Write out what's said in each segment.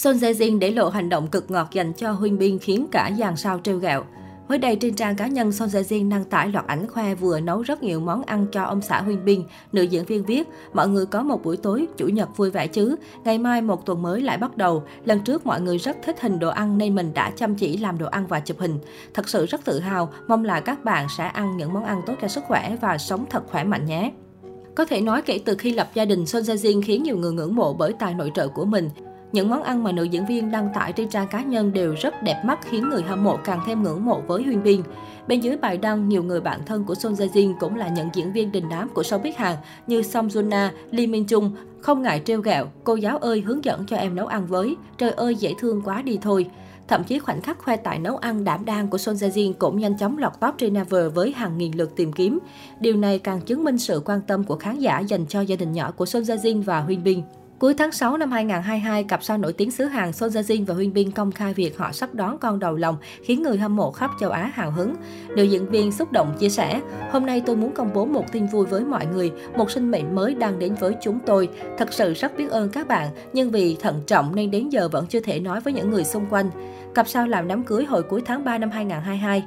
Son Jae Jin để lộ hành động cực ngọt dành cho Huynh Bin khiến cả dàn sao trêu ghẹo. Mới đây trên trang cá nhân, Son Jae Jin đăng tải loạt ảnh khoe vừa nấu rất nhiều món ăn cho ông xã Huynh Bin. Nữ diễn viên viết, mọi người có một buổi tối chủ nhật vui vẻ chứ. Ngày mai một tuần mới lại bắt đầu. Lần trước mọi người rất thích hình đồ ăn nên mình đã chăm chỉ làm đồ ăn và chụp hình. Thật sự rất tự hào, mong là các bạn sẽ ăn những món ăn tốt cho sức khỏe và sống thật khỏe mạnh nhé. Có thể nói kể từ khi lập gia đình, Son Jae Jin khiến nhiều người ngưỡng mộ bởi tài nội trợ của mình. Những món ăn mà nữ diễn viên đăng tải trên trang cá nhân đều rất đẹp mắt khiến người hâm mộ càng thêm ngưỡng mộ với Huyên Bin. Bên dưới bài đăng, nhiều người bạn thân của Son Jae Jin cũng là những diễn viên đình đám của showbiz Hàn như Song Joon Na, Lee Min Jung không ngại trêu gẹo, cô giáo ơi hướng dẫn cho em nấu ăn với, trời ơi dễ thương quá đi thôi. Thậm chí khoảnh khắc khoe tài nấu ăn đảm đang của Son Jae Jin cũng nhanh chóng lọt top trên Naver với hàng nghìn lượt tìm kiếm. Điều này càng chứng minh sự quan tâm của khán giả dành cho gia đình nhỏ của Son Jae Jin và Huyên Bin. Cuối tháng 6 năm 2022, cặp sao nổi tiếng xứ Hàn Son Ye Jin và Huyên Bin công khai việc họ sắp đón con đầu lòng, khiến người hâm mộ khắp châu Á hào hứng. Nữ diễn viên xúc động chia sẻ, hôm nay tôi muốn công bố một tin vui với mọi người, một sinh mệnh mới đang đến với chúng tôi. Thật sự rất biết ơn các bạn, nhưng vì thận trọng nên đến giờ vẫn chưa thể nói với những người xung quanh. Cặp sao làm đám cưới hồi cuối tháng 3 năm 2022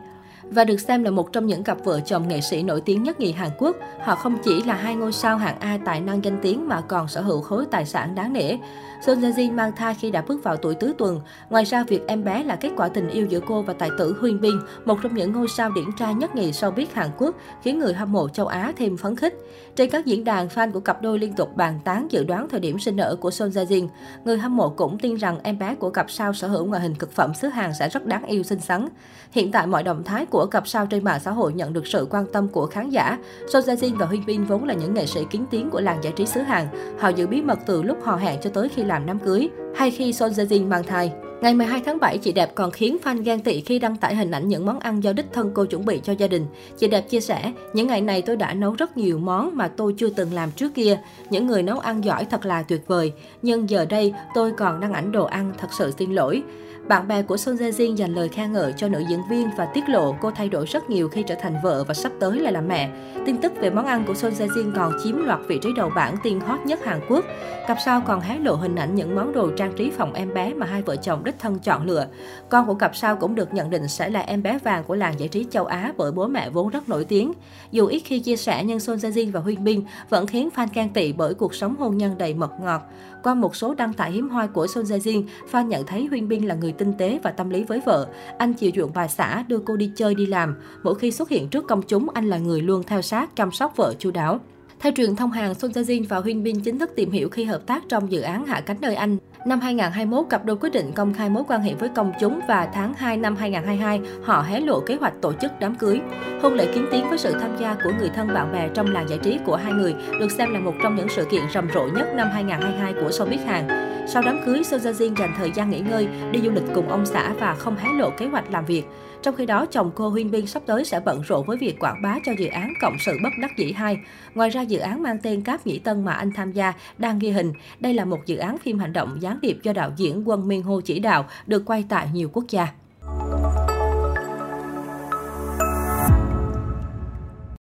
và được xem là một trong những cặp vợ chồng nghệ sĩ nổi tiếng nhất nhì Hàn Quốc. Họ không chỉ là hai ngôi sao hạng A tài năng danh tiếng mà còn sở hữu khối tài sản đáng nể. Son Jae Jin mang thai khi đã bước vào tuổi tứ tuần. Ngoài ra, việc em bé là kết quả tình yêu giữa cô và tài tử Huyên Bin, một trong những ngôi sao điển trai nhất nhì showbiz Hàn Quốc, khiến người hâm mộ châu Á thêm phấn khích. Trên các diễn đàn, fan của cặp đôi liên tục bàn tán dự đoán thời điểm sinh nở của Son Jae Jin. Người hâm mộ cũng tin rằng em bé của cặp sao sở hữu ngoại hình cực phẩm xứ Hàn sẽ rất đáng yêu xinh xắn. Hiện tại mọi động thái của cặp sao trên mạng xã hội nhận được sự quan tâm của khán giả. Son Jae Jin và Huy Bin vốn là những nghệ sĩ kín tiếng của làng giải trí xứ Hàn. Họ giữ bí mật từ lúc hò hẹn cho tới khi làm đám cưới, hay khi Son Jae Jin mang thai. Ngày 12 tháng 7, chị đẹp còn khiến fan ghen tị khi đăng tải hình ảnh những món ăn do đích thân cô chuẩn bị cho gia đình. Chị đẹp chia sẻ, những ngày này tôi đã nấu rất nhiều món mà tôi chưa từng làm trước kia. Những người nấu ăn giỏi thật là tuyệt vời. Nhưng giờ đây, tôi còn đăng ảnh đồ ăn, thật sự xin lỗi. Bạn bè của Son Jae Jin dành lời khen ngợi cho nữ diễn viên và tiết lộ cô thay đổi rất nhiều khi trở thành vợ và sắp tới là làm mẹ. Tin tức về món ăn của Son Jae Jin còn chiếm loạt vị trí đầu bảng tiên hot nhất Hàn Quốc. Cặp sao còn hé lộ hình ảnh những món đồ trang trí phòng em bé mà hai vợ chồng đích thân chọn lựa. Con của cặp sao cũng được nhận định sẽ là em bé vàng của làng giải trí châu Á bởi bố mẹ vốn rất nổi tiếng. Dù ít khi chia sẻ nhưng Son Jae Jin và Huyên Bin vẫn khiến fan can tị bởi cuộc sống hôn nhân đầy mật ngọt. Qua một số đăng tải hiếm hoi của Son Jae Jin, fan nhận thấy Huyên Bin là người tinh tế và tâm lý với vợ. Anh chiều chuộng bà xã, đưa cô đi chơi đi làm. Mỗi khi xuất hiện trước công chúng, anh là người luôn theo sát, chăm sóc vợ chu đáo. Theo truyền thông Hàn, Son Jae Jin và Huynh Bin chính thức tìm hiểu khi hợp tác trong dự án Hạ cánh nơi Anh. Năm 2021, cặp đôi quyết định công khai mối quan hệ với công chúng và tháng 2 năm 2022, họ hé lộ kế hoạch tổ chức đám cưới. Hôn lễ kiến tiếng với sự tham gia của người thân bạn bè trong làng giải trí của hai người được xem là một trong những sự kiện rầm rộ nhất năm 2022 của showbiz Hàn. Sau đám cưới, Sơn Gia Jin dành thời gian nghỉ ngơi, đi du lịch cùng ông xã và không hé lộ kế hoạch làm việc. Trong khi đó, chồng cô Huyên Bin sắp tới sẽ bận rộn với việc quảng bá cho dự án Cộng sự bất đắc dĩ 2. Ngoài ra, dự án mang tên Cáp Nhĩ Tân mà anh tham gia đang ghi hình. Đây là một dự án phim hành động gián điệp do đạo diễn Quân Minh Hô chỉ đạo, được quay tại nhiều quốc gia.